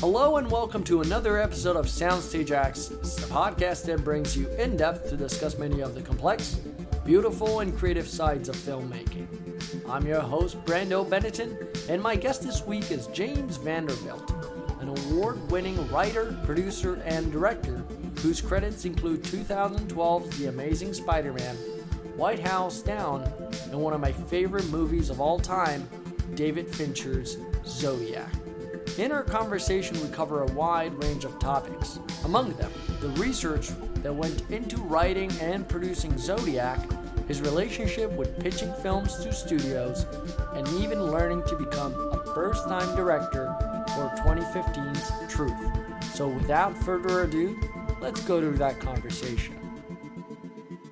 Hello and welcome to another episode of Soundstage Access, a podcast that brings you in depth to discuss many of the complex, beautiful, and creative sides of filmmaking. I'm your host, Brando Benetton, and my guest this week is James Vanderbilt, an award winning writer, producer, and director whose credits include 2012's The Amazing Spider Man, White House Down, and one of my favorite movies of all time, David Fincher's Zodiac. In our conversation, we cover a wide range of topics. Among them, the research that went into writing and producing Zodiac, his relationship with pitching films to studios, and even learning to become a first time director for 2015's Truth. So, without further ado, let's go to that conversation.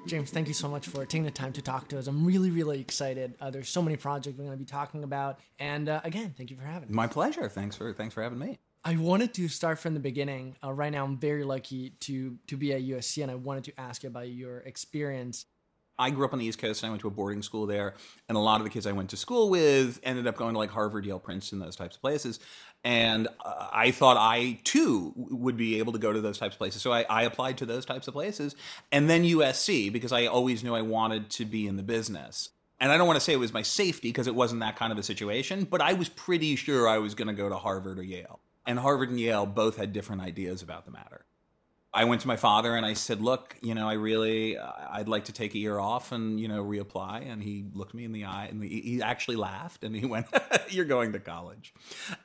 James, thank you so much for taking the time to talk to us. I'm really, really excited. Uh, there's so many projects we're going to be talking about, and uh, again, thank you for having me. My pleasure. Thanks for thanks for having me. I wanted to start from the beginning. Uh, right now, I'm very lucky to to be at USC, and I wanted to ask you about your experience. I grew up on the East Coast and I went to a boarding school there. And a lot of the kids I went to school with ended up going to like Harvard, Yale, Princeton, those types of places. And uh, I thought I too would be able to go to those types of places. So I, I, applied to those types of places. And then USC because I always knew I wanted to be in the business. And I don't want to say it was my safety because it wasn't that kind of a situation, but I was pretty sure I was going to go to Harvard or Yale. And Harvard and Yale both had different ideas about the matter. I went to my father and I said, "Look, you know, I really, I'd like to take a year off and you know reapply." And he looked me in the eye and he actually laughed and he went, "You're going to college."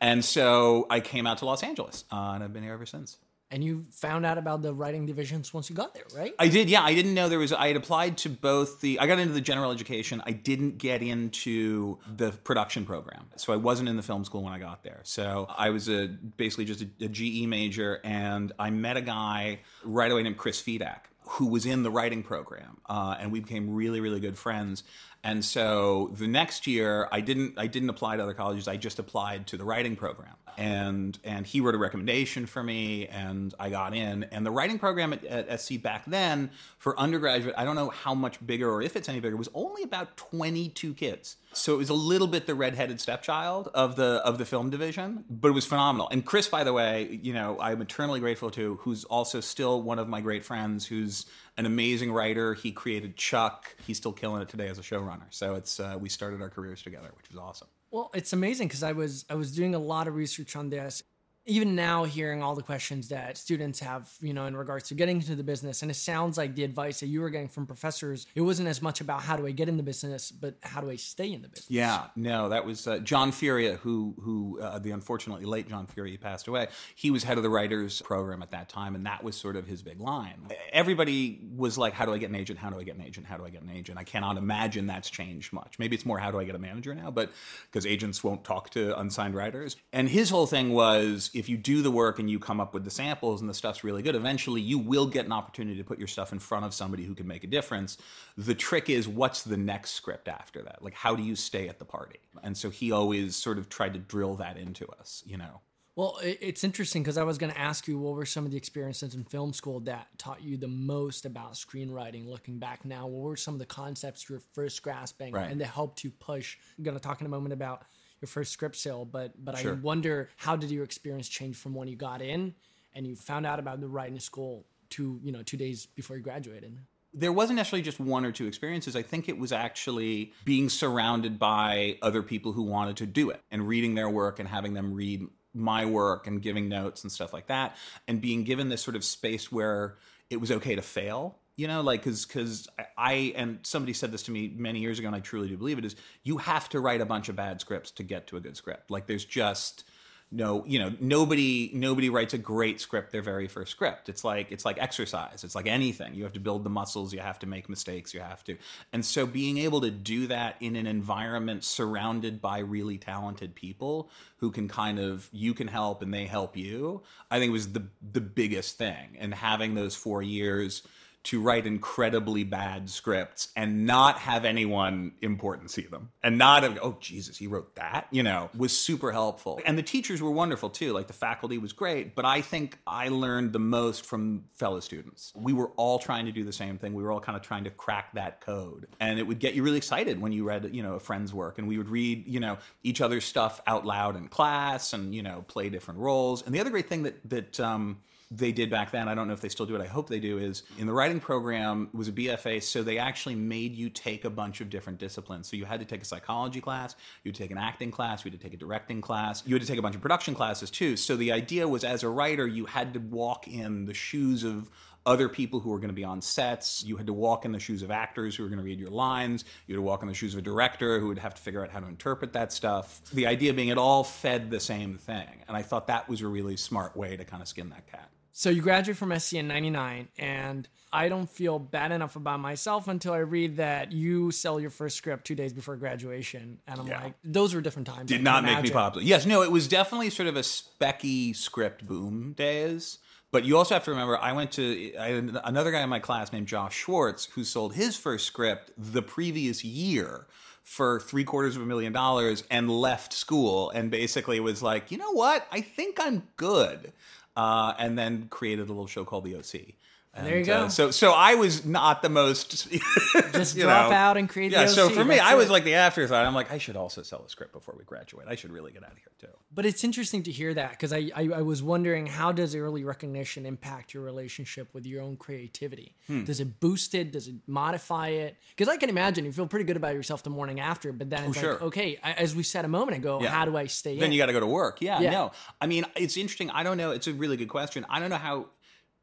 And so I came out to Los Angeles uh, and I've been here ever since. And you found out about the writing divisions once you got there, right? I did, yeah. I didn't know there was. I had applied to both the. I got into the general education. I didn't get into the production program, so I wasn't in the film school when I got there. So I was a basically just a, a GE major, and I met a guy right away named Chris Fedak who was in the writing program, uh, and we became really, really good friends. And so the next year, I didn't I didn't apply to other colleges. I just applied to the writing program, and and he wrote a recommendation for me, and I got in. And the writing program at, at SC back then for undergraduate, I don't know how much bigger or if it's any bigger, was only about twenty two kids. So it was a little bit the redheaded stepchild of the of the film division, but it was phenomenal. And Chris, by the way, you know, I'm eternally grateful to, who's also still one of my great friends, who's an amazing writer. He created Chuck. He's still killing it today as a showrunner. So it's uh, we started our careers together, which was awesome. Well, it's amazing because I was I was doing a lot of research on this even now hearing all the questions that students have you know in regards to getting into the business and it sounds like the advice that you were getting from professors it wasn't as much about how do i get in the business but how do i stay in the business? Yeah no that was uh, john furia who who uh, the unfortunately late john furia passed away. He was head of the writers program at that time and that was sort of his big line. Everybody was like how do i get an agent? How do i get an agent? How do i get an agent? I cannot imagine that's changed much. Maybe it's more how do i get a manager now but because agents won't talk to unsigned writers. And his whole thing was if you do the work and you come up with the samples and the stuff's really good, eventually you will get an opportunity to put your stuff in front of somebody who can make a difference. The trick is what's the next script after that? Like, how do you stay at the party? And so he always sort of tried to drill that into us, you know. Well, it's interesting because I was going to ask you what were some of the experiences in film school that taught you the most about screenwriting. Looking back now, what were some of the concepts you were first grasping right. and that helped you push? I'm going to talk in a moment about your first script sale, but but sure. I wonder how did your experience change from when you got in and you found out about the writing school to you know two days before you graduated? there wasn't necessarily just one or two experiences. I think it was actually being surrounded by other people who wanted to do it and reading their work and having them read my work and giving notes and stuff like that and being given this sort of space where it was okay to fail you know like because because i and somebody said this to me many years ago and i truly do believe it is you have to write a bunch of bad scripts to get to a good script. Like there's just no you know nobody nobody writes a great script their very first script. It's like it's like exercise. It's like anything. You have to build the muscles. You have to make mistakes. You have to. And so being able to do that in an environment surrounded by really talented people who can kind of you can help and they help you i think was the the biggest thing. And having those 4 years to write incredibly bad scripts and not have anyone important see them. And not have, oh jesus he wrote that you know was super helpful. And the teachers were wonderful too. Like the faculty was great. But i think i learned the most from fellow students. We were all trying to do the same thing. We were all kind of trying to crack that code. And it would get you really excited when you read you know a friend's work. And we would read you know each other's stuff out loud in class and you know play different roles. And the other great thing that that um, they did back then. I don't know if they still do it. I hope they do. Is in the writing program was a BFA, so they actually made you take a bunch of different disciplines. So you had to take a psychology class, you had to take an acting class, you had to take a directing class, you had to take a bunch of production classes too. So the idea was, as a writer, you had to walk in the shoes of other people who were going to be on sets. You had to walk in the shoes of actors who were going to read your lines. You had to walk in the shoes of a director who would have to figure out how to interpret that stuff. The idea being it all fed the same thing. And I thought that was a really smart way to kind of skin that cat. So you graduate from SC in 99 and I don't feel bad enough about myself until I read that you sell your first script 2 days before graduation and I'm yeah. like those were different times. Did not make me popular. Yes, no, it was definitely sort of a specky script boom days. But you also have to remember, I went to I another guy in my class named Josh Schwartz who sold his first script the previous year for three quarters of a million dollars and left school and basically was like, you know what? I think I'm good uh, and then created a little show called The OC. And, there you go. Uh, so, so I was not the most. Just drop know, out and create. Yeah. so for me, I was like the afterthought. I'm like, I should also sell a script before we graduate. I should really get out of here too. But it's interesting to hear that because I, I, I was wondering how does early recognition impact your relationship with your own creativity? Hmm. Does it boost it? Does it modify it? Because I can imagine you feel pretty good about yourself the morning after, but then it's oh, like, okay, as we said a moment ago, yeah. how do I stay? Then in? you got to go to work. Yeah, yeah. No, I mean it's interesting. I don't know. It's a really good question. I don't know how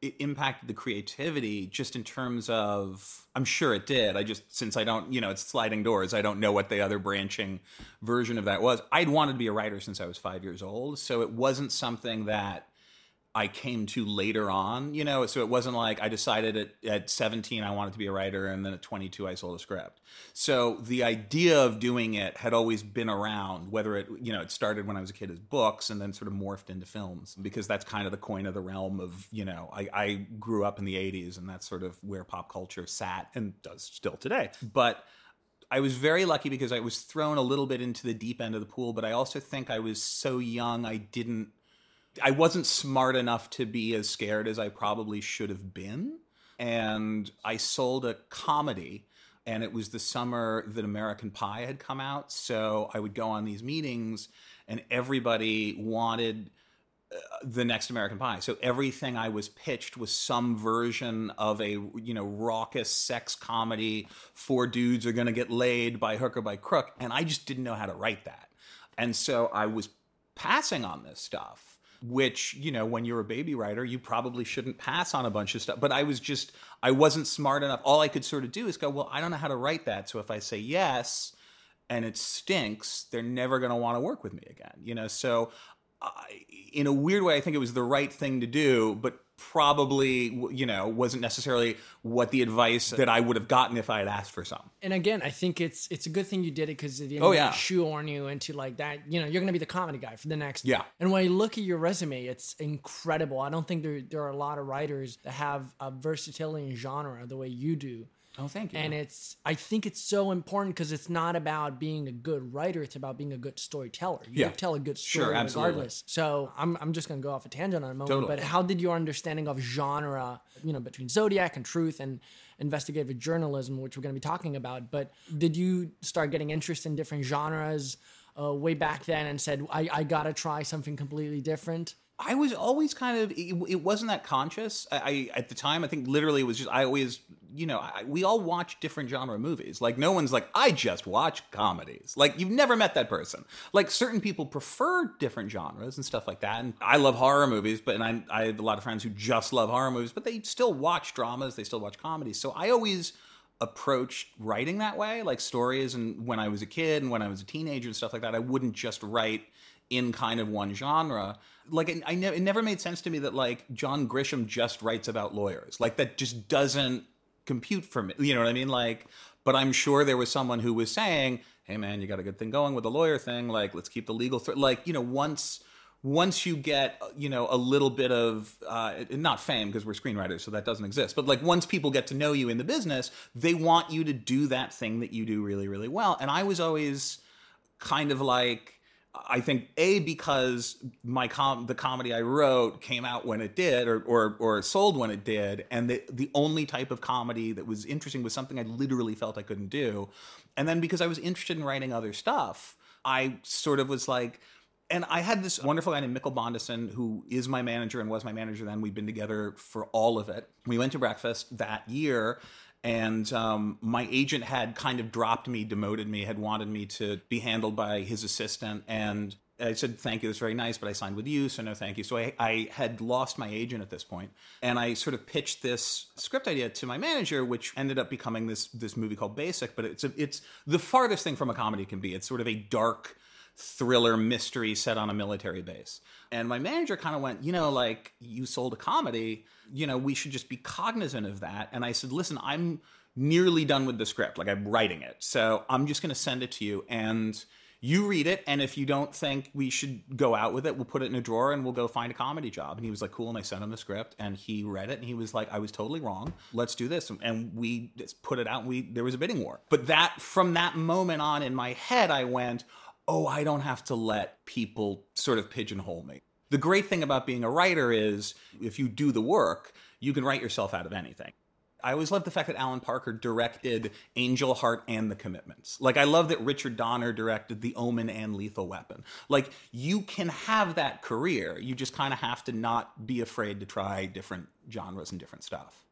it impacted the creativity just in terms of I'm sure it did. I just since I don't, you know, it's sliding doors, I don't know what the other branching version of that was. I'd wanted to be a writer since I was 5 years old, so it wasn't something that I came to later on, you know, so it wasn't like I decided at, at 17 I wanted to be a writer and then at 22 I sold a script. So the idea of doing it had always been around, whether it, you know, it started when I was a kid as books and then sort of morphed into films because that's kind of the coin of the realm of, you know, I, I grew up in the 80s and that's sort of where pop culture sat and does still today. But I was very lucky because I was thrown a little bit into the deep end of the pool, but I also think I was so young I didn't I wasn't smart enough to be as scared as I probably should have been. And I sold a comedy, and it was the summer that American Pie had come out. So I would go on these meetings, and everybody wanted uh, the next American Pie. So everything I was pitched was some version of a you know raucous sex comedy. Four dudes are going to get laid by hook or by crook, and I just didn't know how to write that. And so I was passing on this stuff which you know when you're a baby writer you probably shouldn't pass on a bunch of stuff. But i was just i wasn't smart enough. All i could sort of do is go well i don't know how to write that. So if i say yes and it stinks they're never going to want to work with me again. You know so I, in a weird way i think it was the right thing to do but probably you know wasn't necessarily what the advice that I would have gotten if I had asked for some. And again, I think it's it's a good thing you did it because oh, yeah. shoehorn you into like that. You know, you're going to be the comedy guy for the next. Yeah. And when you look at your resume, it's incredible. I don't think there there are a lot of writers that have a versatility in genre the way you do. Oh, thank you. And it's, I think it's so important because it's not about being a good writer; it's about being a good storyteller. You yeah. tell a good story sure, regardless. So I'm, I'm just gonna go off a tangent on a moment. Totally. But how did your understanding of genre, you know, between Zodiac and Truth and investigative journalism, which we're gonna be talking about, but did you start getting interest in different genres uh, way back then and said, I, I gotta try something completely different? I was always kind of it, it wasn't that conscious. I, I, at the time I think literally it was just I always you know I, we all watch different genre movies. Like no one's like I just watch comedies. Like you've never met that person. Like certain people prefer different genres and stuff like that. And I love horror movies, but and I I have a lot of friends who just love horror movies, but they still watch dramas. They still watch comedies. So I always approached writing that way, like stories. And when I was a kid and when I was a teenager and stuff like that, I wouldn't just write in kind of one genre like it, I ne- it never made sense to me that like John Grisham just writes about lawyers. Like that just doesn't compute for me. You know what I mean? Like, but I'm sure there was someone who was saying, "Hey, man, you got a good thing going with the lawyer thing. Like, let's keep the legal th-. like." You know, once once you get you know a little bit of uh, not fame because we're screenwriters so that doesn't exist but like once people get to know you in the business they want you to do that thing that you do really really well. And i was always kind of like I think a because my com the comedy I wrote came out when it did, or or or sold when it did, and the the only type of comedy that was interesting was something I literally felt I couldn't do, and then because I was interested in writing other stuff, I sort of was like, and I had this wonderful guy named Mikkel Bondesen, who is my manager and was my manager then. We've been together for all of it. We went to breakfast that year, and um, my agent had kind of dropped me, demoted me, had wanted me to be handled by his assistant, and I said, thank you, that's very nice, but I signed with you, so no thank you. So I, I, had lost my agent at this point, and I sort of pitched this script idea to my manager, which ended up becoming this this movie called Basic. But it's a, it's the farthest thing from a comedy can be. It's sort of a dark thriller mystery set on a military base. And my manager kind of went, you know, like you sold a comedy, you know, we should just be cognizant of that. And I said, listen, I'm nearly done with the script, like I'm writing it. So I'm just going to send it to you and you read it. And if you don't think we should go out with it we'll put it in a drawer and we'll go find a comedy job. And he was like cool. And i sent him the script and he read it and he was like i was totally wrong. Let's do this. And we just put it out and we there was a bidding war. But that from that moment on in my head i went oh, I don't have to let people sort of pigeonhole me. The great thing about being a writer is if you do the work, you can write yourself out of anything. I always love the fact that Alan Parker directed Angel Heart and The Commitments. Like, I love that Richard Donner directed The Omen and Lethal Weapon. Like, you can have that career. You just kind of have to not be afraid to try different genres and different stuff.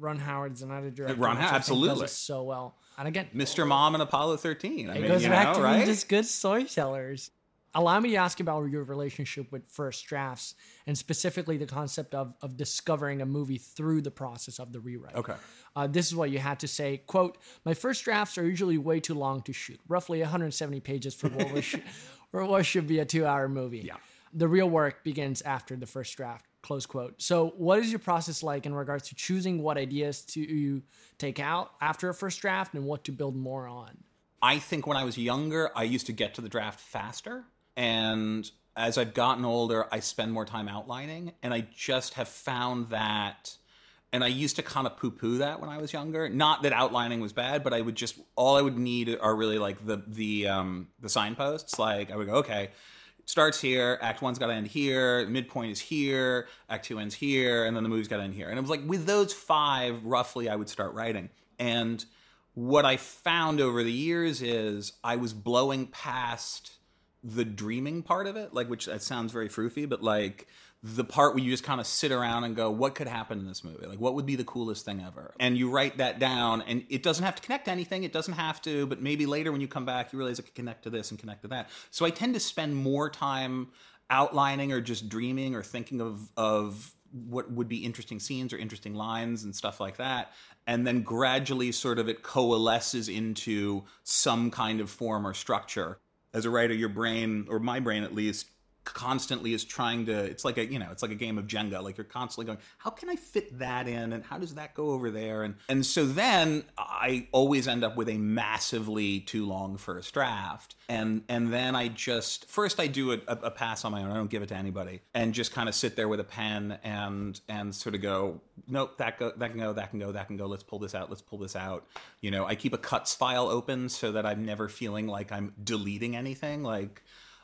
Ron Howard's another director. Ron Howard, absolutely. So well. And again, Mr. Mom and Apollo 13. I it mean, goes you back know, to right? just good storytellers. Allow me to ask about your relationship with first drafts and specifically the concept of, of discovering a movie through the process of the rewrite. Okay. Uh, this is what you had to say. Quote, my first drafts are usually way too long to shoot, roughly 170 pages for what, was sh- for what should be a two hour movie. Yeah. The real work begins after the first draft. Close quote. So, what is your process like in regards to choosing what ideas to take out after a first draft and what to build more on? I think when I was younger, I used to get to the draft faster. And as I've gotten older, I spend more time outlining. And I just have found that. And I used to kind of poo poo that when I was younger. Not that outlining was bad, but I would just, all I would need are really like the, the, um, the signposts. Like I would go, okay, starts here, act one's got to end here, midpoint is here, act two ends here, and then the movie's got to end here. And it was like with those five, roughly, I would start writing. And what I found over the years is I was blowing past the dreaming part of it, like which that sounds very froofy, but like the part where you just kind of sit around and go, what could happen in this movie? Like, what would be the coolest thing ever? And you write that down, and it doesn't have to connect to anything. It doesn't have to, but maybe later when you come back, you realize it could connect to this and connect to that. So I tend to spend more time outlining or just dreaming or thinking of of what would be interesting scenes or interesting lines and stuff like that and then gradually sort of it coalesces into some kind of form or structure as a writer your brain or my brain at least constantly is trying to it's like a you know it's like a game of jenga like you're constantly going how can i fit that in? And how does that go over there? And and so then i always end up with a massively too long first draft. And and then i just first i do a, a pass on my own. I don't give it to anybody. And just kind of sit there with a pen and and sort of go nope that go that can go that can go that can go. Let's pull this out. Let's pull this out. You know i keep a cuts file open so that i'm never feeling like i'm deleting anything. Like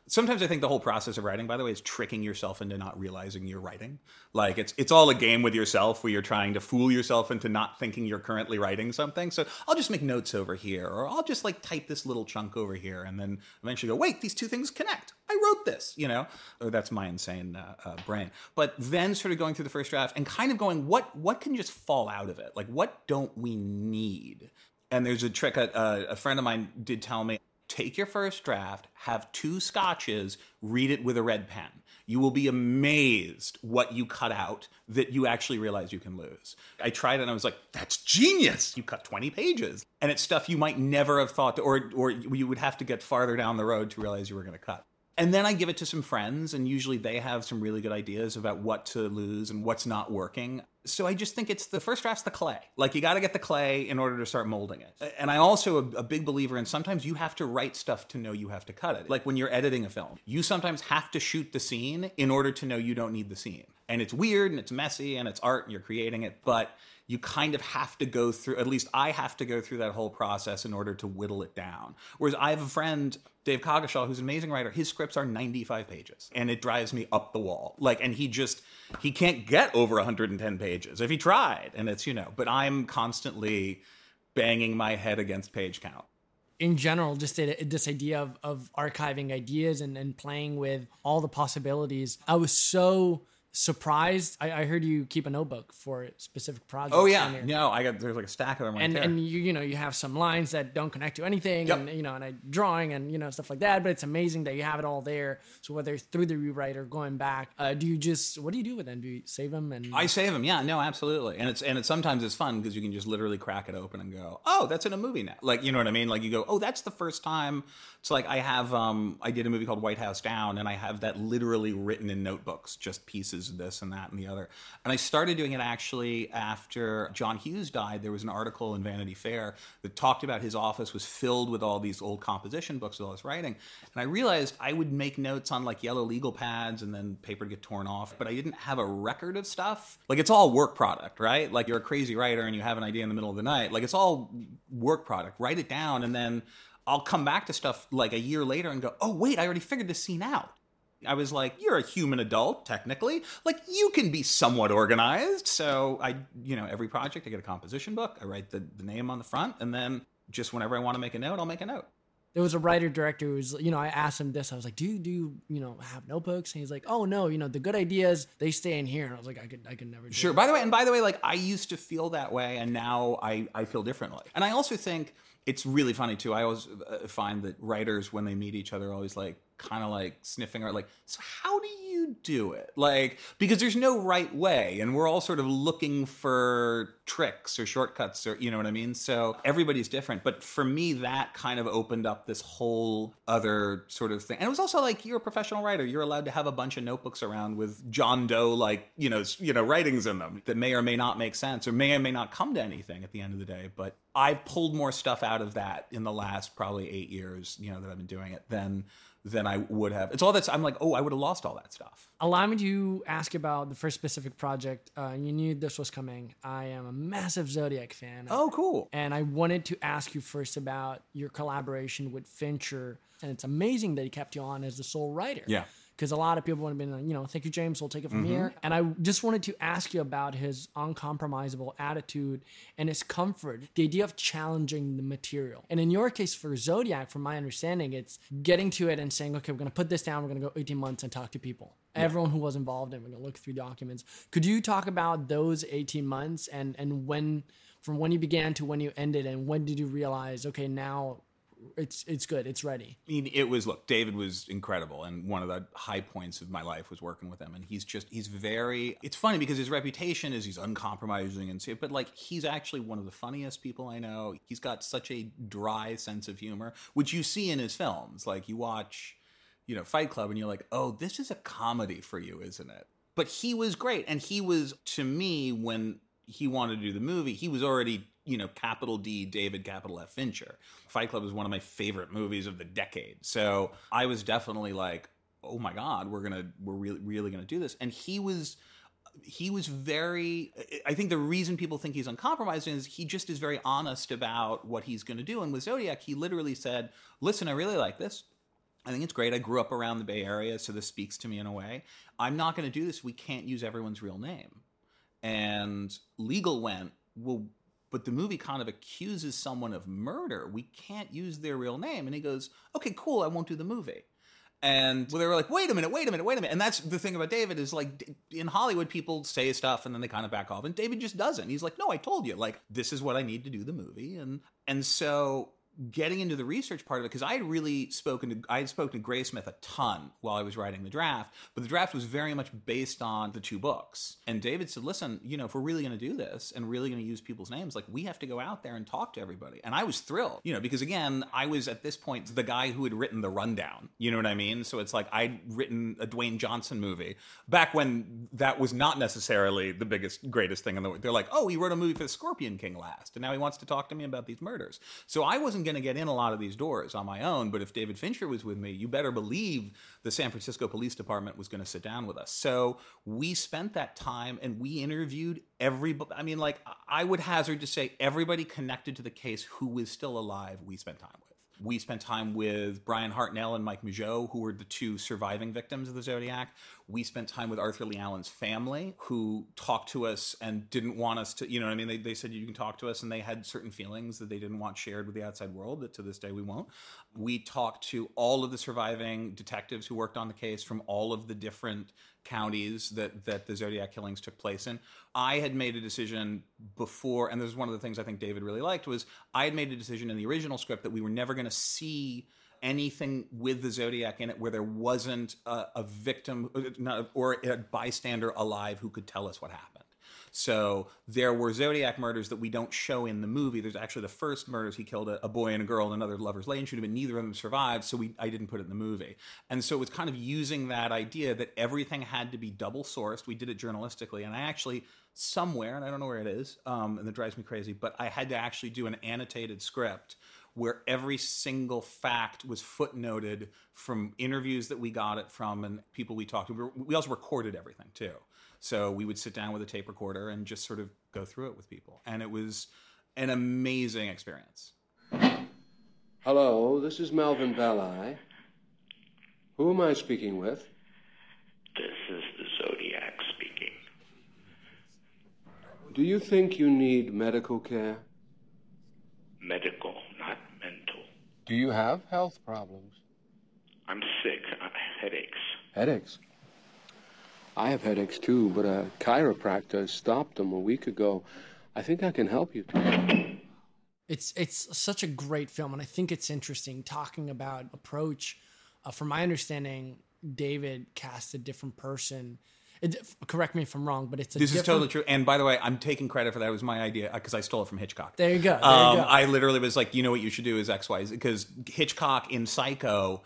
sometimes I think the whole process of writing, by the way, is tricking yourself into not realizing you're writing. Like it's it's all a game with yourself where you're trying to fool yourself into not thinking you're currently writing something. So I'll just make notes over here, or I'll just like type this little chunk over here, and then eventually go, wait, these two things connect. I wrote this, you know. Or that's my insane uh, uh, brain. But then sort of going through the first draft and kind of going, what what can just fall out of it? Like what don't we need? And there's a trick. A, a friend of mine did tell me take your first draft, have two scotches, read it with a red pen. You will be amazed what you cut out that you actually realize you can lose. I tried it and I was like, that's genius. You cut 20 pages. And it's stuff you might never have thought to, or or you would have to get farther down the road to realize you were going to cut. And then I give it to some friends, and usually they have some really good ideas about what to lose and what's not working. So I just think it's the first draft's the clay. Like you got to get the clay in order to start molding it. And I also a, a big believer in sometimes you have to write stuff to know you have to cut it. Like when you're editing a film, you sometimes have to shoot the scene in order to know you don't need the scene. And it's weird and it's messy and it's art and you're creating it, but you kind of have to go through at least i have to go through that whole process in order to whittle it down whereas i have a friend dave coggeshall who's an amazing writer his scripts are 95 pages and it drives me up the wall. Like and he just he can't get over 110 pages. If he tried and it's you know but i'm constantly banging my head against page count. In general, just this idea of, of archiving ideas and, and playing with all the possibilities. I was so surprised. I, I, heard you keep a notebook for specific projects. Oh yeah, no, I got there's like a stack of them right and, there. And you you know you have some lines that don't connect to anything, yep. and you know, and I drawing and you know stuff like that. But it's amazing that you have it all there. So whether it's through the rewrite or going back, uh, do you just what do you do with them? Do you save them? And I save them. Yeah, no, absolutely. And it's and it's sometimes it's fun because you can just literally crack it open and go, oh, that's in a movie now. Like you know what I mean? Like you go, oh, that's the first time. It's like I have um I did a movie called White House Down, and I have that literally written in notebooks, just pieces of this and that and the other. And I started doing it actually after John Hughes died. There was an article in Vanity Fair that talked about his office was filled with all these old composition books with all his writing. And I realized I would make notes on like yellow legal pads and then paper get torn off, but I didn't have a record of stuff. Like it's all work product, right? Like you're a crazy writer and you have an idea in the middle of the night. Like it's all work product. Write it down and then I'll come back to stuff like a year later and go, oh, wait, I already figured this scene out. I was like, you're a human adult, technically. Like, you can be somewhat organized. So I, you know, every project, I get a composition book, I write the, the name on the front, and then just whenever I want to make a note, I'll make a note. There was a writer director who was, you know, I asked him this. I was like, do you, do you, you know, have notebooks? And he's like, oh no, you know, the good ideas, they stay in here. And I was like, I could, I could never Sure. By the way, and by the way, like I used to feel that way and now I, I feel differently. And I also think it's really funny too. I always uh, find that writers, when they meet each other, always like kind of like sniffing or like, so how do you do it? Like, because there's no right way, and we're all sort of looking for tricks or shortcuts or, you know what I mean? So everybody's different. But for me, that kind of opened up this whole other sort of thing. And it was also like, you're a professional writer. You're allowed to have a bunch of notebooks around with John Doe, like, you know, you know, writings in them that may or may not make sense or may or may not come to anything at the end of the day. But I've pulled more stuff out of that in the last probably eight years, you know, that I've been doing it than than I would have. It's all that's I'm like, oh, I would have lost all that stuff. Allow me to ask about the first specific project. Uh, you knew this was coming. I am a massive Zodiac fan. Oh, cool. And I wanted to ask you first about your collaboration with Fincher. And it's amazing that he kept you on as the sole writer. Yeah because a lot of people would have been, like, you know, thank you, James. We'll take it from mm-hmm. here. And I just wanted to ask you about his uncompromisable attitude and his comfort, the idea of challenging the material. And in your case for Zodiac, from my understanding, it's getting to it and saying, okay, we're going to put this down. We're going to go 18 months and talk to people. Yeah. Everyone who was involved and we're going to look through documents. Could you talk about those 18 months and, and when, from when you began to when you ended and when did you realize, okay, now it's it's good. It's ready. I mean, it was look. David was incredible, and one of the high points of my life was working with him. And he's just he's very. It's funny because his reputation is he's uncompromising and but like he's actually one of the funniest people I know. He's got such a dry sense of humor, which you see in his films. Like you watch, you know, Fight Club, and you're like, oh, this is a comedy for you, isn't it? But he was great, and he was to me when he wanted to do the movie. He was already you know, capital D David capital F Fincher. Fight Club is one of my favorite movies of the decade. So I was definitely like, oh my God, we're gonna we're really really gonna do this. And he was he was very i think the reason people think he's uncompromising is he just is very honest about what he's going to do and with zodiac he literally said listen i really like this i think it's great i grew up around the bay area so this speaks to me in a way i'm not going to do this we can't use everyone's real name and legal went well but the movie kind of accuses someone of murder. We can't use their real name. And he goes, okay, cool, I won't do the movie. And well, they were like, wait a minute, wait a minute, wait a minute. And that's the thing about David is like in Hollywood, people say stuff and then they kind of back off. And David just doesn't. He's like, no, I told you, like, this is what I need to do the movie. And and so getting into the research part of it because I had really spoken to I had spoken to Graysmith a ton while I was writing the draft, but the draft was very much based on the two books. And David said, "Listen, you know, if we're really going to do this and really going to use people's names, like we have to go out there and talk to everybody." And I was thrilled, you know, because again, I was at this point the guy who had written the rundown. You know what I mean? So it's like I'd written a Dwayne Johnson movie back when that was not necessarily the biggest greatest thing in the world. They're like, "Oh, he wrote a movie for the Scorpion King last, and now he wants to talk to me about these murders." So I wasn't going to get in a lot of these doors on my own. But if David Fincher was with me, you better believe the San Francisco Police Department was going to sit down with us. So we spent that time and we interviewed every. I mean, like I would hazard to say everybody connected to the case who was still alive. We spent time with. We spent time with Brian Hartnell and Mike Mageau, who were the two surviving victims of the Zodiac. We spent time with Arthur Leigh Allen's family, who talked to us and didn't want us to, you know I mean? They, they said, you can talk to us, and they had certain feelings that they didn't want shared with the outside world that to this day we won't. We talked to all of the surviving detectives who worked on the case from all of the different counties that that the Zodiac killings took place in. I had made a decision before, and this is one of the things I think David really liked was I had made a decision in the original script that we were never going to see anything with the Zodiac in it where there wasn't a, a victim or a bystander alive who could tell us what happened. So there were Zodiac murders that we don't show in the movie. There's actually the first murders he killed a, a boy and a girl in another lover's lane shooting, but neither of them survived. So we I didn't put it in the movie. And so it was kind of using that idea that everything had to be double sourced. We did it journalistically, and I actually somewhere, and I don't know where it is, um, and that drives me crazy, but I had to actually do an annotated script where every single fact was footnoted from interviews that we got it from and people we talked to. We also recorded everything too. So we would sit down with a tape recorder and just sort of go through it with people. And it was an amazing experience. Hello, this is Melvin Belli. Who am I speaking with? This is the Zodiac speaking. Do you think you need medical care? Medical, not mental. Do you have health problems? I'm sick. Uh, headaches. Headaches? I have headaches too, but a chiropractor stopped them a week ago. I think I can help you. It's it's such a great film, and I think it's interesting talking about approach. Uh, from my understanding, David cast a different person. It, correct me if I'm wrong, but it's a this is totally true. And by the way, I'm taking credit for that. It was my idea because I stole it from Hitchcock. There you go. There um, you go. I literally was like, you know what you should do is X Y because Hitchcock in Psycho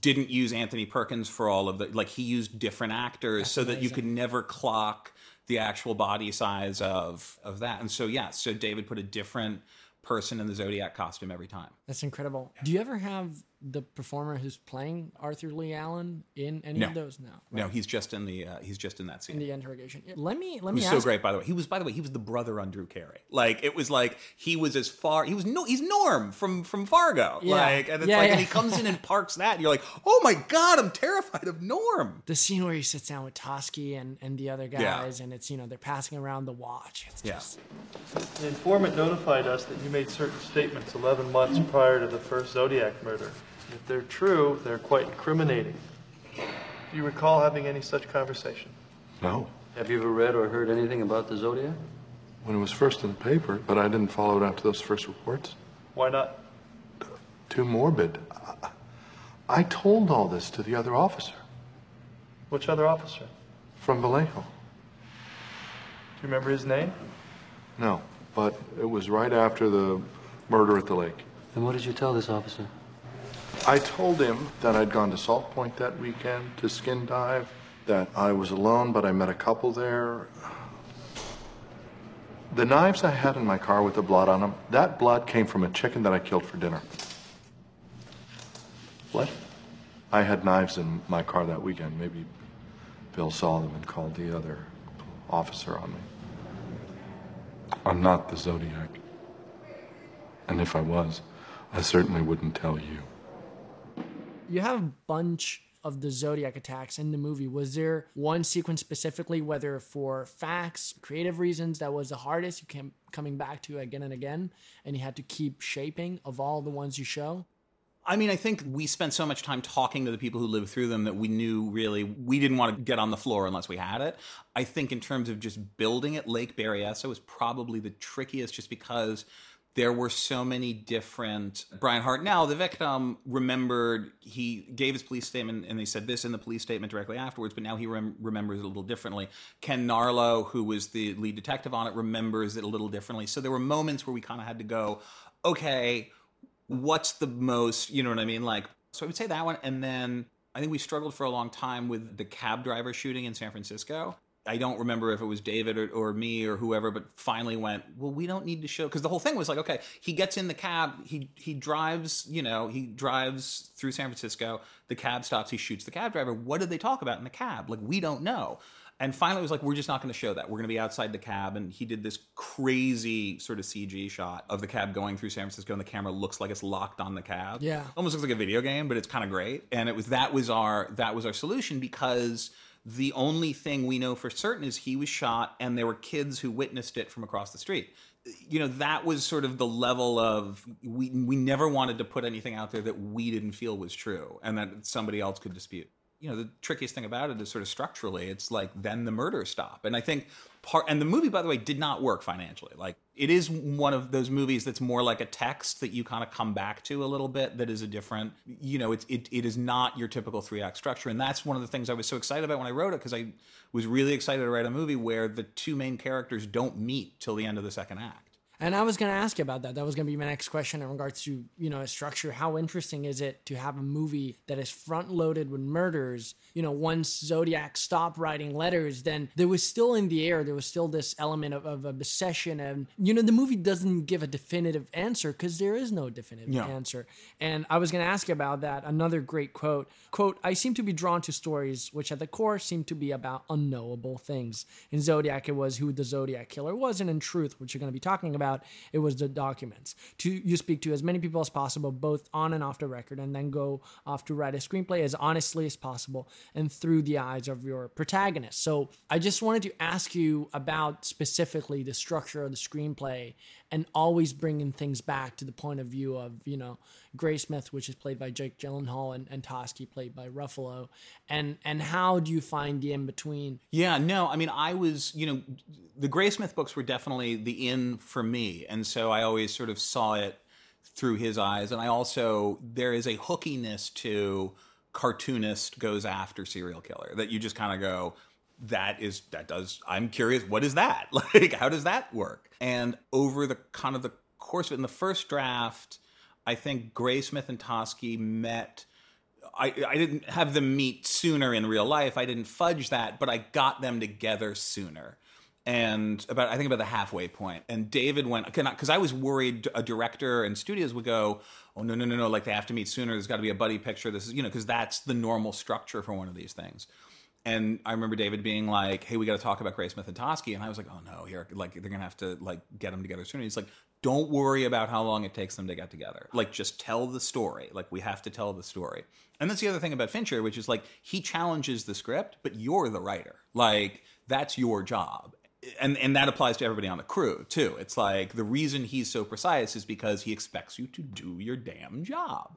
didn't use Anthony Perkins for all of the like he used different actors That's so that you could never clock the actual body size of of that. And so yeah, so David put a different person in the Zodiac costume every time. That's incredible. Do you ever have the performer who's playing Arthur Leigh Allen in any No. of those? No. No, he's just in the uh, he's just in that scene. In the interrogation. Let me let He me was so great, by the way. He was, by the way, he was the brother on Drew Carey. Like it was like he was as far. He was no, he's Norm from from Fargo. Yeah. Like and it's Yeah, like, yeah. and he comes in and parks that. And you're like, oh my god, I'm terrified of Norm. The scene where he sits down with Toschi and, and the other Yeah. guys, and it's you know they're passing around the watch. It's Yeah. just The informant notified us that you made certain statements 11 months prior to the first Zodiac murder. If they're true, they're quite incriminating. Do you recall having any such conversation? No. Have you ever read or heard anything about the Zodiac? When it was first in the paper, but I didn't follow it after those first reports. Why not? Too morbid. I- I told all this to the other officer Which other officer? from Vallejo. Do you remember his name? No, but it was right after the murder at the lake. And what did you tell this officer? I told him that I'd gone to Salt Point that weekend to skin dive, that I was alone, but I met a couple there. The knives I had in my car with the blood on them, that blood came from a chicken that I killed for dinner. What? I had knives in my car that weekend. Maybe Bill saw them and called the other officer on me. I'm not the Zodiac. And if I was, I certainly wouldn't tell you. You have a bunch of the Zodiac attacks in the movie. Was there one sequence specifically, whether for facts, creative reasons, that was the hardest you kept coming back to again and again, and you had to keep shaping of all the ones you show? I mean, I think we spent so much time talking to the people who lived through them that we knew really we didn't want to get on the floor unless we had it. I think in terms of just building it, Lake Berryessa was probably the trickiest just because there were so many different brian hartnell the victim remembered he gave his police statement and they said this in the police statement directly afterwards but now he rem- remembers it a little differently. Ken narlow who was the lead detective on it remembers it a little differently. So there were moments where we kind of had to go okay what's the most you know what i mean? Like so i would say that one and then i think we struggled for a long time with the cab driver shooting in san francisco I don't remember if it was David or, or, me or whoever, but finally went, well, we don't need to show because the whole thing was like, okay, he gets in the cab, he he drives, you know, he drives through San Francisco, the cab stops, he shoots the cab driver. What did they talk about in the cab? Like we don't know. And finally, it was like, we're just not going to show that. We're going to be outside the cab. And he did this crazy sort of CG shot of the cab going through San Francisco, and the camera looks like it's locked on the cab. Yeah, almost looks like a video game, but it's kind of great. And it was that was our that was our solution because the only thing we know for certain is he was shot and there were kids who witnessed it from across the street. You know that was sort of the level of we we never wanted to put anything out there that we didn't feel was true and that somebody else could dispute. You know the trickiest thing about it is sort of structurally it's like then the murders stop and i think part and the movie by the way did not work financially. Like it is one of those movies that's more like a text that you kind of come back to a little bit that is a different you know it, it, it is not your typical three act structure. And that's one of the things i was so excited about when i wrote it because i was really excited to write a movie where the two main characters don't meet till the end of the second act and I was going to ask you about that. That was going to be my next question in regards to, you know, a structure. How interesting is it to have a movie that is front loaded with murders? You know, once Zodiac stopped writing letters, then there was still in the air, there was still this element of, of obsession. And, you know, the movie doesn't give a definitive answer because there is no definitive yeah. answer. And I was going to ask you about that. Another great quote quote, I seem to be drawn to stories which at the core seem to be about unknowable things. In Zodiac, it was who the Zodiac killer was. And in Truth, which you're going to be talking about, about. It was the documents. To you speak to as many people as possible, both on and off the record, and then go off to write a screenplay as honestly as possible and through the eyes of your protagonist. So I just wanted to ask you about specifically the structure of the screenplay and always bringing things back to the point of view of you know Graysmith, which is played by Jake Gyllenhaal, and, and Toschi, played by Ruffalo, and and how do you find the in between? Yeah, no, I mean, I was you know the Graysmith books were definitely the in for me, and so I always sort of saw it through his eyes, and I also there is a hookiness to cartoonist goes after serial killer that you just kind of go that is that does i'm curious what is that like how does that work and over the kind of the course of it in the first draft i think graysmith and toschi met I, I didn't have them meet sooner in real life i didn't fudge that but i got them together sooner and about I think about the halfway. And David went because I was worried a director and studios would go, oh no no no no, like they have to meet sooner. There's got to be a buddy picture. This is you know because that's the normal structure for one of these things and I remember David being like, "Hey, we got to talk about Graysmith and Toschi," and I was like, "Oh no, here, like they're gonna have to like get them together soon." And he's like, "Don't worry about how long it takes them to get together. Like, just tell the story. Like, we have to tell the story." And that's the other thing about Fincher, which is like he challenges the script, but you're the writer. Like, that's your job. And and that applies to everybody on the crew too. It's like the reason he's so precise is because he expects you to do your damn job.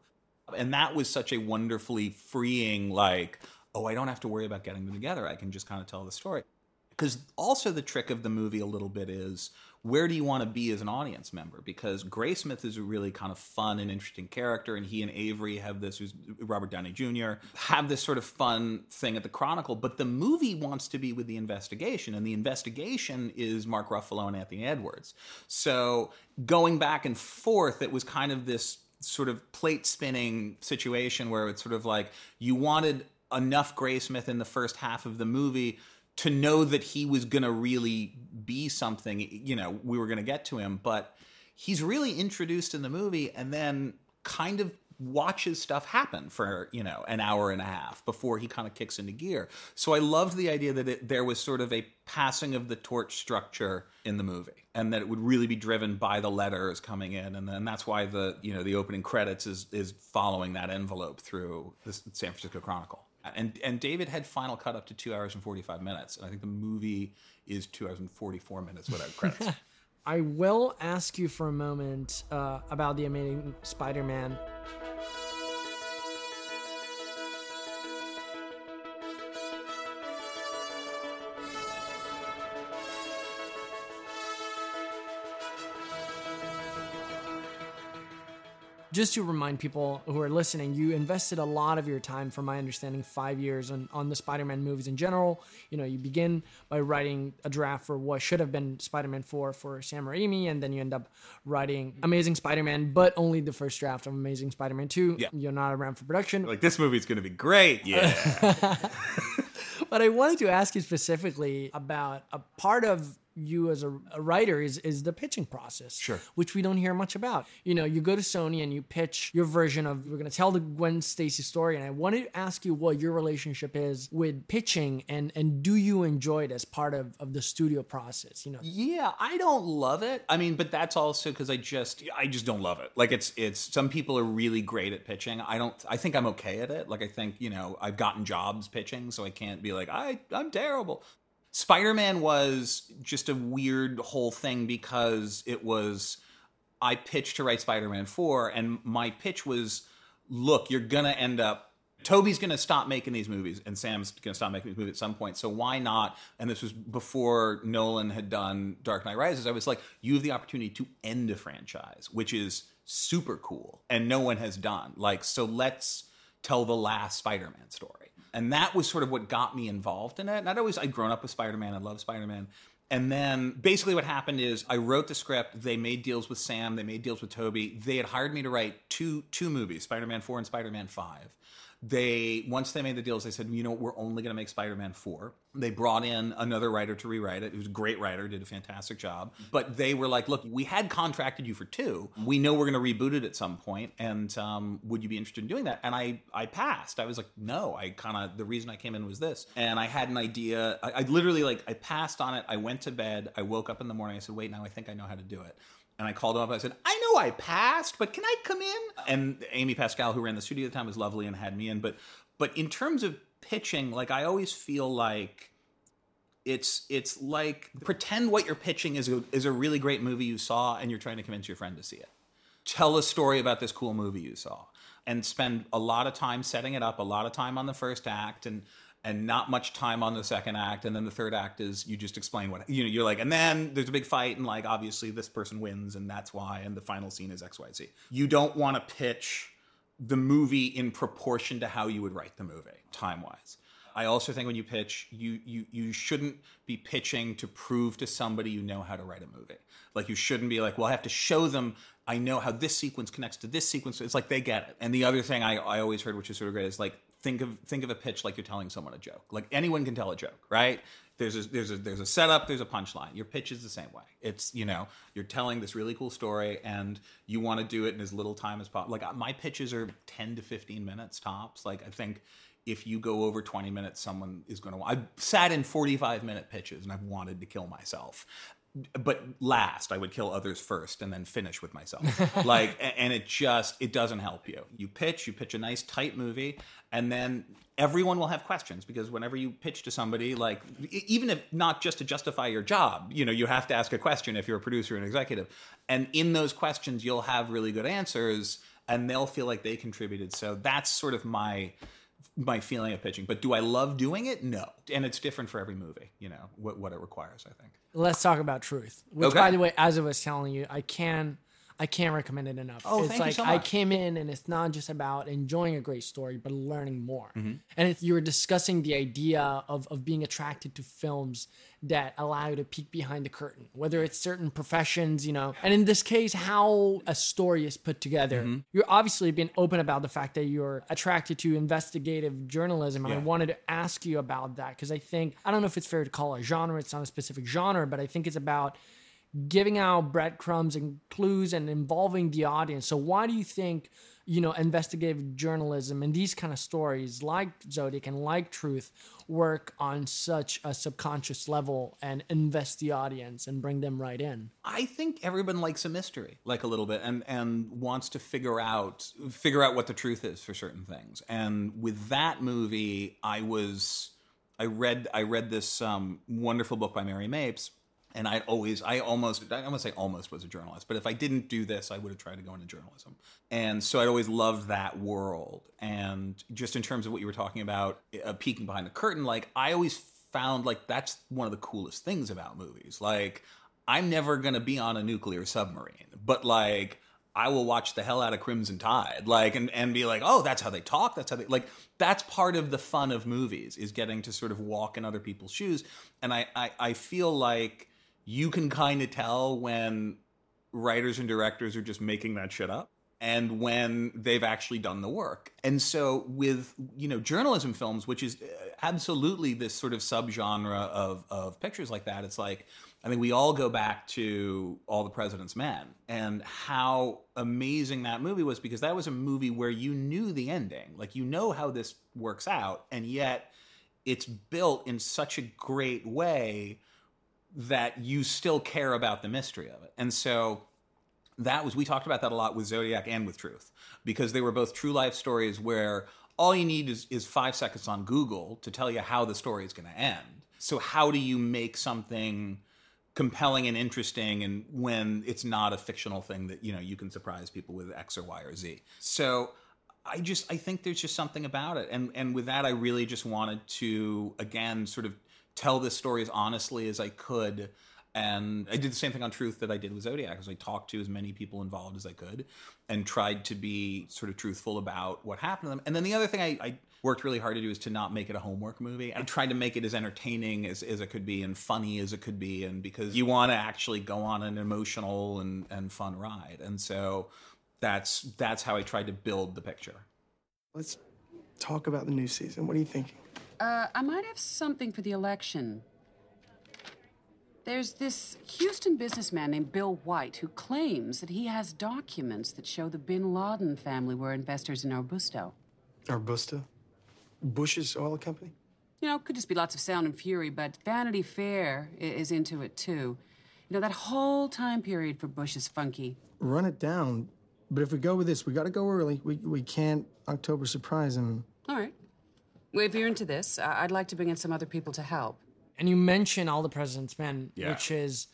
And that was such a wonderfully freeing like oh, I don't have to worry about getting them together. I can just kind of tell the story. Because also the trick of the movie a little bit is where do you want to be as an audience member? Because Graysmith is a really kind of fun and interesting character, and he and Avery have this, who's Robert Downey Jr., have this sort of fun thing at the Chronicle. But the movie wants to be with the investigation, and the investigation is Mark Ruffalo and Anthony Edwards. So going back and forth, it was kind of this sort of plate spinning situation where it's sort of like you wanted enough Graysmith in the first half of the movie to know that he was going to really be something. You know, we were going to get to him, but he's really introduced in the movie and then kind of watches stuff happen for you know an hour and a half before he kind of kicks into gear. So i loved the idea that it, there was sort of a passing of the torch structure in the movie and that it would really be driven by the letters coming in. And then that's why the you know the opening credits is is following that envelope through the san francisco chronicle and and David had final cut up to two hours and forty five minutes, and I think the movie is two hours and forty four minutes without credits. I will ask you for a moment uh, about the Amazing Spider Man. Just to remind people who are listening, you invested a lot of your time, from my understanding, five years on, on the Spider Man movies in general. You know, you begin by writing a draft for what should have been Spider Man 4 for Sam Raimi, and then you end up writing Amazing Spider Man, but only the first draft of Amazing Spider Man 2. Yeah. You're not around for production. Like this movie's gonna be great. Yeah. But I wanted to ask you specifically about a part of you as a, a writer is is the pitching process. Sure. Which we don't hear much about. You know, you go to Sony and you pitch your version of we're gonna tell the Gwen Stacy story. And I wanted to ask you what your relationship is with pitching and and do you enjoy it as part of, of the studio process? You know, Yeah, I don't love it. I mean, but that's also because I just I just don't love it. Like it's it's some people are really great at pitching. I don't. I think I'm okay at it. Like I think you know I've gotten jobs pitching, so I can't be like I I'm terrible. Spider Man was just a weird whole thing because it was I pitched to write Spider Man four, and my pitch was, look, you're gonna end up. Tobey's going to stop making these movies, and Sam's going to stop making these movies at some point. So why not? And this was before Nolan had done Dark Knight Rises. I was like, you have the opportunity to end a franchise, which is super cool, and no one has done. Like, so let's tell the last Spider-Man story. And that was sort of what got me involved in it. And I'd always I'd grown up with Spider-Man. I love Spider-Man. And then basically what happened is I wrote the script. They made deals with Sam. They made deals with Tobey. They had hired me to write two two movies, Spider-Man 4 and Spider-Man 5. They once they made the deals, they said, you know, we're only going to make Spider-Man 4. They brought in another writer to rewrite it. He was a great writer, did a fantastic job. But they were like, look, we had contracted you for two. We know we're going to reboot it at some point, and um, would you be interested in doing that? And I I passed. I was like, no. I kind of the reason I came in was this, and I had an idea. I, I literally like I passed on it. I went to bed. I woke up in the morning. I said, wait, now I think I know how to do it. And I called him up. I said, I know I passed, but can I come in? And Amy Pascal, who ran the studio at the time, was lovely and had me in. But but in terms of pitching, like I always feel like it's it's like pretend what you're pitching is a, is a really great movie you saw, and you're trying to convince your friend to see it. Tell a story about this cool movie you saw, and spend a lot of time setting it up, a lot of time on the first act, and and not much time on the second act and then the third act is you just explain what you know you're like and then there's a big fight and like obviously this person wins and that's why and the final scene is xyz you don't want to pitch the movie in proportion to how you would write the movie time wise i also think when you pitch you you you shouldn't be pitching to prove to somebody you know how to write a movie. Like you shouldn't be like well i have to show them i know how this sequence connects to this sequence it's like they get it. And the other thing i, I always heard which is sort of great is like think of think of a pitch like you're telling someone a joke. Like anyone can tell a joke, right? There's a there's a there's a setup, there's a punchline. Your pitch is the same way. It's you know you're telling this really cool story, and you want to do it in as little time as possible. Like uh, my pitches are ten to fifteen minutes tops. Like I think if you go over 20 minutes, someone is going to. I've sat in 45 minute pitches and I've wanted to kill myself. But last, I would kill others first and then finish with myself. like, and it just, it doesn't help you. You pitch, you pitch a nice tight movie, and then everyone will have questions because whenever you pitch to somebody, like, even if not just to justify your job, you know, you have to ask a question if you're a producer and executive. And in those questions, you'll have really good answers and they'll feel like they contributed. So that's sort of my my feeling of pitching. But do I love doing it? No. And it's different for every movie, you know, what, what it requires, I think. let's talk about truth. Which, Okay. by the way, as I was telling you, I can. I can't recommend it enough. Oh, it's thank you like so I came in and it's not just about enjoying a great story, but learning more. Mm-hmm. And it's, you were discussing the idea of, of being attracted to films that allow you to peek behind the curtain, whether it's certain professions, you know, and in this case, how a story is put together. Mm-hmm. You're obviously being open about the fact that you're attracted to investigative journalism. And I wanted to ask you about that because I think, I don't know if it's fair to call it a genre, it's not a specific genre, but I think it's about giving out breadcrumbs and clues and involving the audience. So why do you think, you know, investigative journalism and these kind of stories like Zodiac and like Truth work on such a subconscious level and invest the audience and bring them right in? I think everyone likes a mystery, like a little bit, and and wants to figure out figure out what the truth is for certain things. And with that movie, I was I read I read this um, wonderful book by Mary Mapes, and I always I almost I to say almost was a journalist, but if I didn't do this, I would have tried to go into journalism. And so I'd always loved that world. And just in terms of what you were talking about, uh, peeking behind the curtain, like I always found like that's one of the coolest things about movies. Like I'm never going to be on a nuclear submarine, but like I will watch the hell out of Crimson Tide, like, and, and be like, oh, that's how they talk. That's how they like. That's part of the fun of movies is getting to sort of walk in other people's shoes. And I, I, I feel like you can kind of tell when writers and directors are just making that shit up and when they've actually done the work. And so with you know journalism films, which is uh, absolutely this sort of subgenre of of pictures like that, it's like I think we all go back to All the President's Men and how amazing that movie was because that was a movie where you knew the ending. Like, you know how this works out, and yet it's built in such a great way that you still care about the mystery of it. And so that was, we talked about that a lot with Zodiac and with Truth because they were both true life stories where all you need is, is five seconds on Google to tell you how the story is going to end. So, how do you make something compelling and interesting and when it's not a fictional thing that you know you can surprise people with x or y or z so i just i think there's just something about it and and with that i really just wanted to again sort of tell this story as honestly as i could and I did the same thing on Truth that I did with Zodiac, as I talked to as many people involved as I could, and tried to be sort of truthful about what happened to them. And then the other thing I, I worked really hard to do is to not make it a homework movie. I tried to make it as entertaining as, as it could be and funny as it could be, and because you want to actually go on an emotional and, and fun ride. And so that's that's how I tried to build the picture. Let's talk about the new season. What are you thinking? Uh, I might have something for the election. There's this Houston businessman named Bill White who claims that he has documents that show the bin Laden family were investors in Arbusto. Arbusto? Bush's oil company? You know, could just be lots of sound and fury, but Vanity Fair is into it too. You know, that whole time period for Bush is funky. Run it down. But if we go with this, we gotta go early. We, we can't October surprise him. All right. Well, if you're into this, I- I'd like to bring in some other people to help. And you mention All the President's Men, Yeah. which is,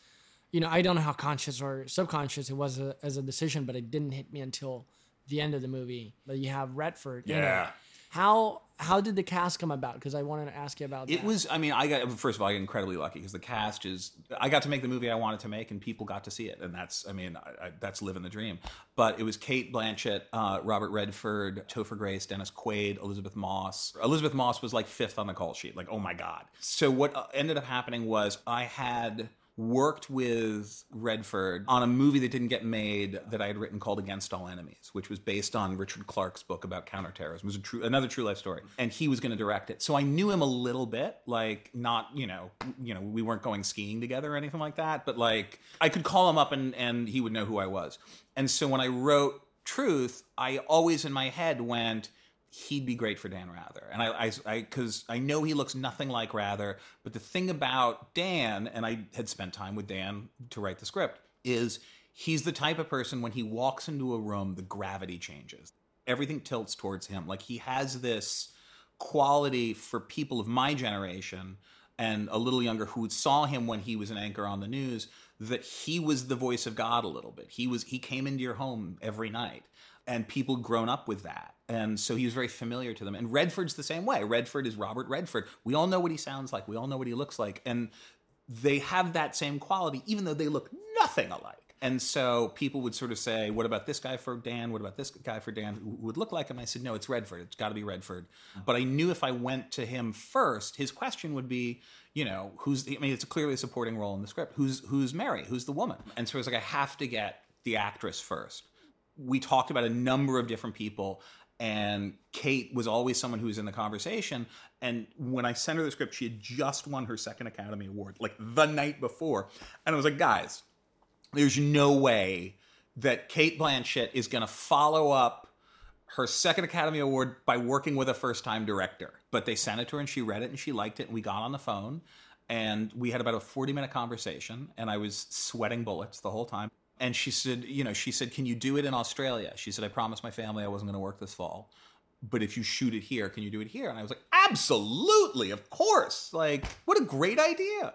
you know, I don't know how conscious or subconscious it was a, as a decision, but it didn't hit me until the end of the movie. But you have Redford. in it. Yeah. How how did the cast come about? Because I wanted to ask you about It that. was, I mean, I got, first of all, I got incredibly lucky because the cast is, I got to make the movie I wanted to make and people got to see it. And that's, I mean, I, I, that's living the dream. But it was Cate Blanchett, uh, Robert Redford, Topher Grace, Dennis Quaid, Elisabeth Moss. Elisabeth Moss was like fifth on the call sheet. Like, oh my God. So what uh, ended up happening was I had worked with Redford on a movie that didn't get made that I had written called Against All Enemies, which was based on Richard Clarke's book about counterterrorism. It was a true, another true life story, and he was going to direct it. So I knew him a little bit, like not you know, you know, we weren't going skiing together or anything like that, but like I could call him up and and he would know who I was. And so when I wrote Truth, I always in my head went he'd be great for Dan Rather. And I, I, because I, know he looks nothing like Rather. But the thing about Dan, and I had spent time with Dan to write the script, is he's the type of person when he walks into a room, the gravity changes. Everything tilts towards him. Like he has this quality for people of my generation and a little younger who saw him when he was an anchor on the news that he was the voice of God a little bit. He was he came into your home every night and people grown up with that. And so he was very familiar to them. And Redford's the same way. Redford is Robert Redford. We all know what he sounds like. We all know what he looks like. And they have that same quality, even though they look nothing alike. And so people would sort of say, What about this guy for Dan? What about this guy for Dan who would look like him? I said, No, it's Redford. It's got to be Redford. Mm-hmm. But I knew if I went to him first, his question would be, you know, who's, I mean, it's a clearly a supporting role in the script. Who's, who's Mary? Who's the woman? And so I was like, I have to get the actress first. We talked about a number of different people and Cate was always someone who was in the conversation. And when I sent her the script, she had just won her second Academy Award, like the night before. And I was like, guys, there's no way that Cate Blanchett is going to follow up her second Academy Award by working with a first time director. But they sent it to her and she read it and she liked it. And we got on the phone and we had about a 40 minute conversation. And I was sweating bullets the whole time. And she said, you know, she said, can you do it in Australia? She said, I promised my family I wasn't going to work this fall. But if you shoot it here, can you do it here? And I was like, absolutely, of course. Like, what a great idea.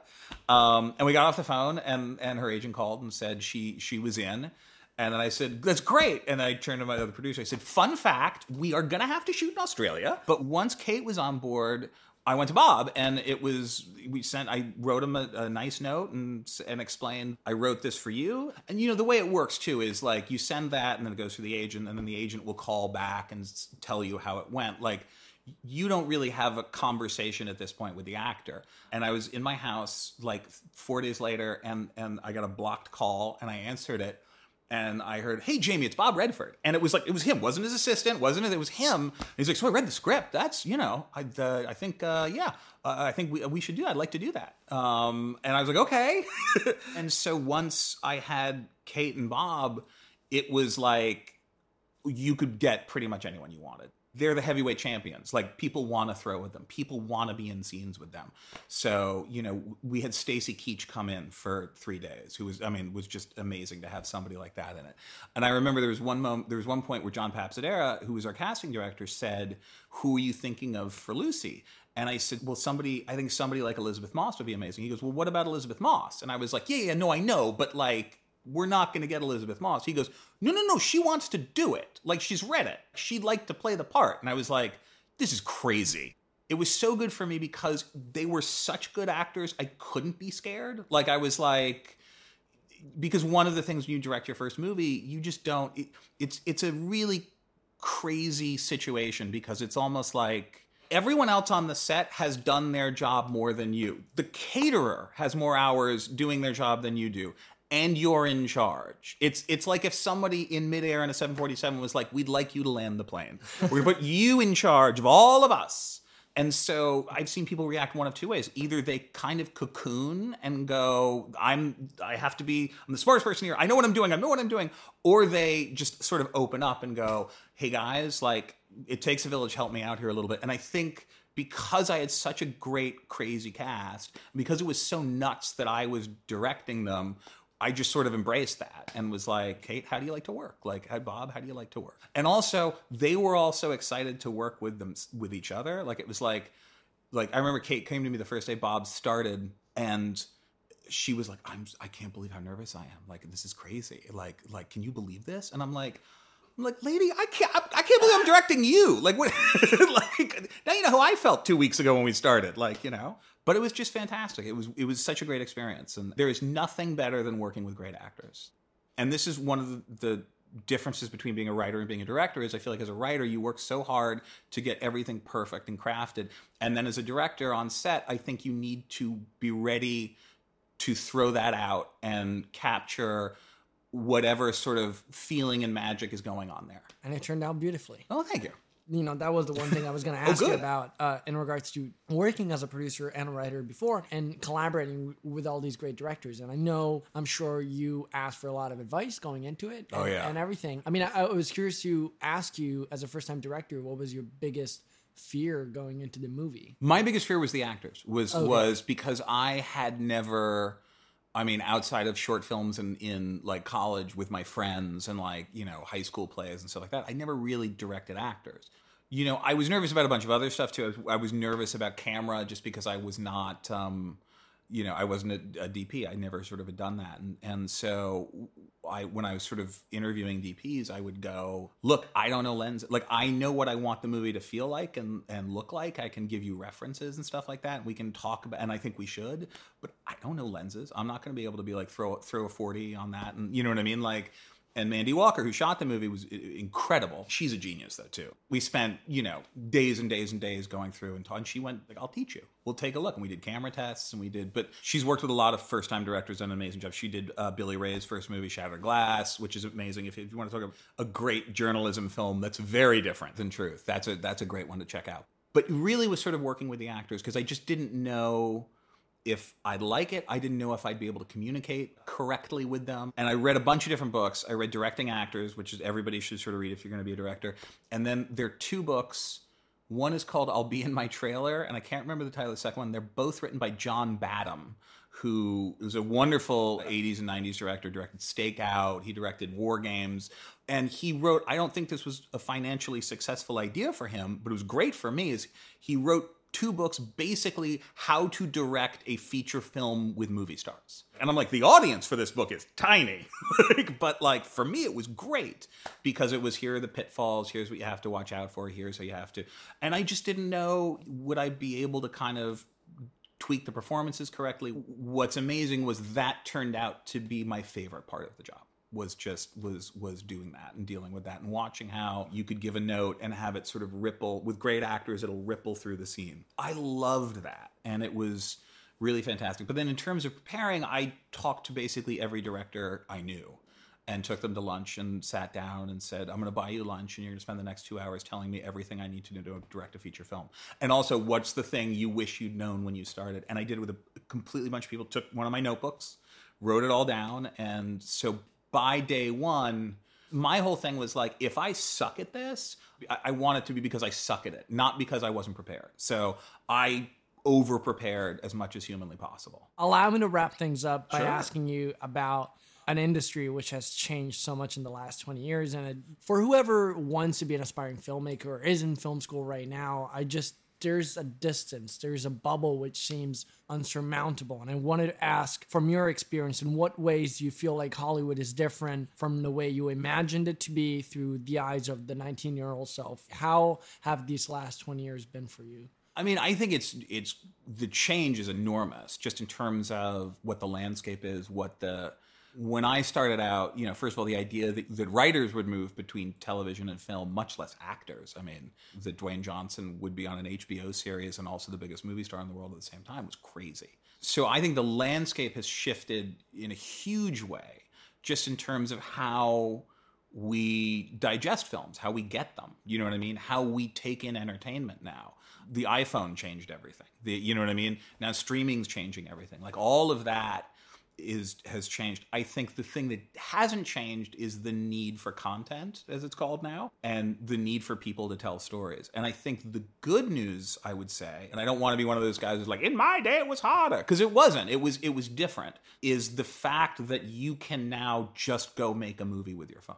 Um, and we got off the phone, and and her agent called and said she she was in. And then I said, that's great. And I turned to my other producer. I said, fun fact, we are going to have to shoot in Australia. But once Cate was on board, I went to Bob, and it was we sent. I wrote him a, a, nice note and and explained I wrote this for you. And you know the way it works too is like you send that, and then it goes to the agent, and then the agent will call back and tell you how it went. Like you don't really have a conversation at this point with the actor. And I was in my house like four days later, and and I got a blocked call, and I answered it and I heard, "Hey, Jamie, it's Bob Redford," and it was like it was him, wasn't his assistant, wasn't it? It was him. And he's like, "So I read the script. That's you know, I uh, I think uh, yeah, uh, I think we we should do. That. I'd like to do that." Um, and I was like, "Okay." and so once I had Cate and Bob, it was like you could get pretty much anyone you wanted they're the heavyweight champions. Like people want to throw with them. People want to be in scenes with them. So you know, we had Stacy Keach come in for three days, who was, I mean, was just amazing to have somebody like that in it. And I remember there was one moment, there was one point where John Papsidera, who was our casting director, said, "Who are you thinking of for Lucy?" And I said, well, somebody, I think somebody like Elisabeth Moss would be amazing. He goes, well, what about Elisabeth Moss? And I was like, yeah, yeah, no, I know, but like, we're not going to get Elisabeth Moss. He goes, no, no, no, she wants to do it. Like she's read it. She'd like to play the part. And I was like, this is crazy. It was so good for me because they were such good actors. I couldn't be scared. Like I was like, because one of the things when you direct your first movie, you just don't. It, it's it's a really crazy situation because it's almost like everyone else on the set has done their job more than you. The caterer has more hours doing their job than you do and you're in charge. It's it's like if somebody in midair in a 747 was like, "We'd like you to land the plane. We're gonna put you in charge of all of us." And so I've seen people react one of two ways. Either they kind of cocoon and go, "I'm I have to be I'm the smartest person here. I know what I'm doing. I know what I'm doing," or they just sort of open up and go, "Hey guys, like it takes a village. Help me out here a little bit." And I think because I had such a great, crazy cast, because it was so nuts that I was directing them, I just sort of embraced that and was like, Cate, how do you like to work? Like, Bob, how do you like to work? And also, they were also excited to work with them with each other. Like, it was like, like I remember Cate came to me the first day Bob started, and she was like, "I'm, I can't believe how nervous I am. Like, this is crazy. Like, like, can you believe this?" And I'm like. I'm like, lady, I can't, I can't believe I'm directing you. Like, what? like, now you know how I felt two weeks ago when we started. Like, you know, but it was just fantastic. It was it was such a great experience, and there is nothing better than working with great actors. And this is one of the, the differences between being a writer and being a director is I feel like as a writer you work so hard to get everything perfect and crafted and then as a director on set I think you need to be ready to throw that out and capture whatever sort of feeling and magic is going on there. And it turned out beautifully. Oh, thank you you know that was the one thing I was going to oh, ask oh, you about uh, in regards to working as a producer and a writer before and collaborating with all these great directors. And I know I'm sure you asked for a lot of advice going into it. And, oh yeah, and everything. I mean, I, I was curious to ask you as a first time director, what was your biggest fear going into the movie? My biggest fear was the actors. Was okay. was because I had never. I mean, outside of short films and in like college with my friends and like, you know, high school plays and stuff like that, I never really directed actors. You know, I was nervous about a bunch of other stuff too. I was, I was nervous about camera just because I was not, um, you know, I wasn't a, a, DP. I never sort of had done that, and and so I, when I was sort of interviewing DPs, I would go, look, I don't know lens. Like I know what I want the movie to feel like and and look like. I can give you references and stuff like that. And we can talk about, and I think we should. But I don't know lenses. I'm not going to be able to be like throw throw a forty on that, and you know what I mean, like and Mandy Walker, who shot the movie, was incredible. She's a genius, though, too. We spent, you know, days and days and days going through and, she went, like, I'll teach you. We'll take a look. And we did camera tests and we did, but she's worked with a lot of first time directors, done an amazing job. She did uh, Billy Ray's first movie, Shattered Glass, which is amazing. If, if you want to talk about a great journalism film that's very different than Truth, that's a, that's a great one to check out. But really was sort of working with the actors because I just didn't know if I'd like it. I didn't know if I'd be able to communicate correctly with them. And I read a bunch of different books. I read Directing Actors, which is everybody should sort of read if you're going to be a director. And then there are two books. One is called I'll Be in My Trailer, and I can't remember the title of the second one. They're both written by John Badham, who was a wonderful 80s and 90s director, directed Stakeout, he directed War Games. And he wrote, I don't think this was a financially successful idea for him, but it was great for me, is he wrote two books basically how to direct a feature film with movie stars. And I'm like, the audience for this book is tiny. but like for me, it was great because it was here are the pitfalls, here's what you have to watch out for, here's how you have to. And I just didn't know would I be able to kind of tweak the performances correctly. What's amazing was that turned out to be my favorite part of the job was just was was doing that and dealing with that and watching how you could give a note and have it sort of ripple with great actors it'll ripple through the scene. I loved that and it was really fantastic. But then in terms of preparing i talked to basically every director i knew and took them to lunch and sat down and said i'm going to buy you lunch and you're going to spend the next two hours telling me everything i need to know to direct a feature film. And also what's the thing you wish you'd known when you started? And i did it with a completely bunch of people took one of my notebooks wrote it all down and so by day one, my whole thing was like, if I suck at this, I, I want it to be because I suck at it, not because I wasn't prepared. So I over prepared as much as humanly possible. Allow me to wrap things up by Sure. asking you about an industry which has changed so much in the last 20 years. And for whoever wants to be an aspiring filmmaker or is in film school right now, I just, there's a distance, there's a bubble which seems unsurmountable. And I wanted to ask from your experience, in what ways do you feel like Hollywood is different from the way you imagined it to be through the eyes of the 19 year old self? How have these last 20 years been for you? I mean, I think it's it's the change is enormous just in terms of what the landscape is, what the when I started out, you know, first of all, the idea that, that writers would move between television and film, much less actors. I mean, that Dwayne Johnson would be on an HBO series and also the biggest movie star in the world at the same time was crazy. So I think the landscape has shifted in a huge way, just in terms of how we digest films, how we get them. You know what I mean? How we take in entertainment now. The iPhone changed everything. The, you know what I mean? Now streaming's changing everything. Like all of that is has changed. I think the thing that hasn't changed is the need for content, as it's called now, and the need for people to tell stories. And I think the good news, I would say, and I don't want to be one of those guys who's like, in my day it was harder, because it wasn't. It was it was different. Is the fact that you can now just go make a movie with your phone.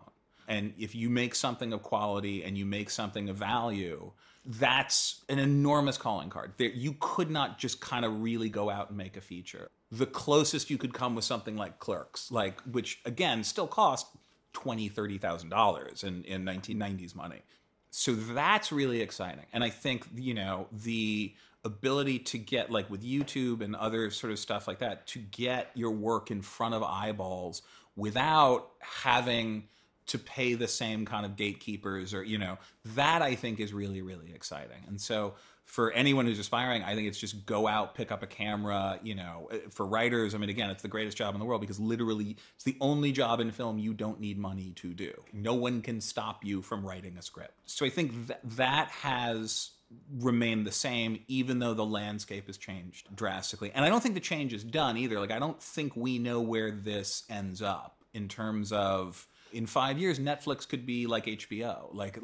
And if you make something of quality and you make something of value, that's an enormous calling card. There, you could not just kind of really go out and make a feature. The closest you could come with something like Clerks, like which again still cost twenty, thirty thousand dollars in in nineteen nineties money. So that's really exciting, and I think you know the ability to get like with YouTube and other sort of stuff like that to get your work in front of eyeballs without having to pay the same kind of gatekeepers or you know that i think is really really exciting. And so for anyone who's aspiring i think it's just go out pick up a camera you know eh, for writers i mean again it's the greatest job in the world because literally it's the only job in film you don't need money to do. No one can stop you from writing a script. So i think that that has remained the same even though the landscape has changed drastically. And i don't think the change is done either. Like i don't think we know where this ends up in terms of in five years netflix could be like hbo like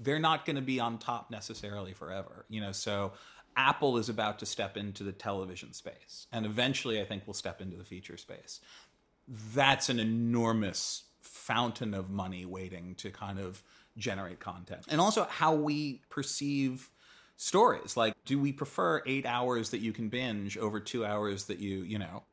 they're not going to be on top necessarily forever you know? So apple is about to step into the television space and eventually i think we'll step into the feature space. That's an enormous fountain of money waiting to kind of generate content. And also how we perceive stories. Like do we prefer eight hours that you can binge over two hours that you you know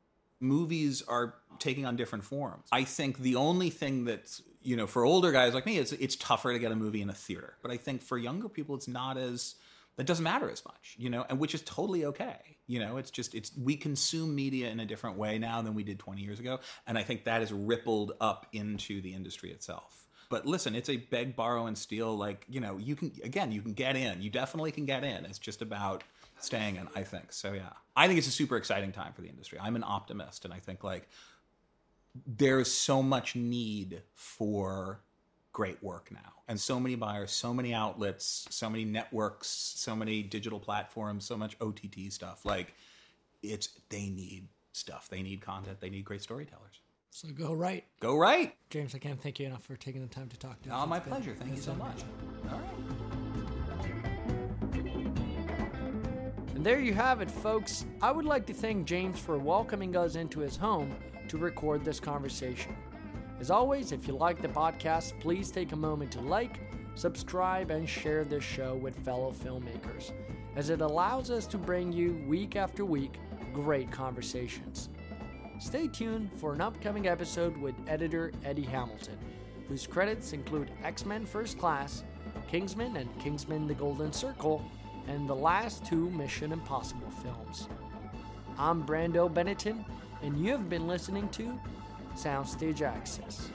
movies are taking on different forms. I think the only thing that's you know for older guys like me, it's it's tougher to get a movie in a theater. But I think for younger people, it's not as that doesn't matter as much, you know, and which is totally okay. You know, it's just it's we consume media in a different way now than we did 20 years ago, and I think that has rippled up into the industry itself. But listen, it's a beg, borrow, and steal. Like you know, you can again, you can get in. You definitely can get in. It's just about staying in. I think so. Yeah, I think it's a super exciting time for the industry. I'm an optimist, and I think like there's so much need for great work now and so many buyers so many outlets so many networks so many digital platforms so much ott stuff like it's they need stuff they need content they need great storytellers So go right. go right James, I can't thank you enough for taking the time to talk to us. oh my pleasure thank you so much all right there you have it, folks. I would like to thank James for welcoming us into his home to record this conversation. As always, if you like the podcast, please take a moment to like, subscribe, and share this show with fellow filmmakers. as it allows us to bring you week after week great conversations. Stay tuned for an upcoming episode with editor Eddie Hamilton, whose credits include X Men First Class, Kingsman and Kingsman The Golden Circle, and the last two Mission Impossible films. I'm Brando Benetton, and you have been listening to Soundstage Access.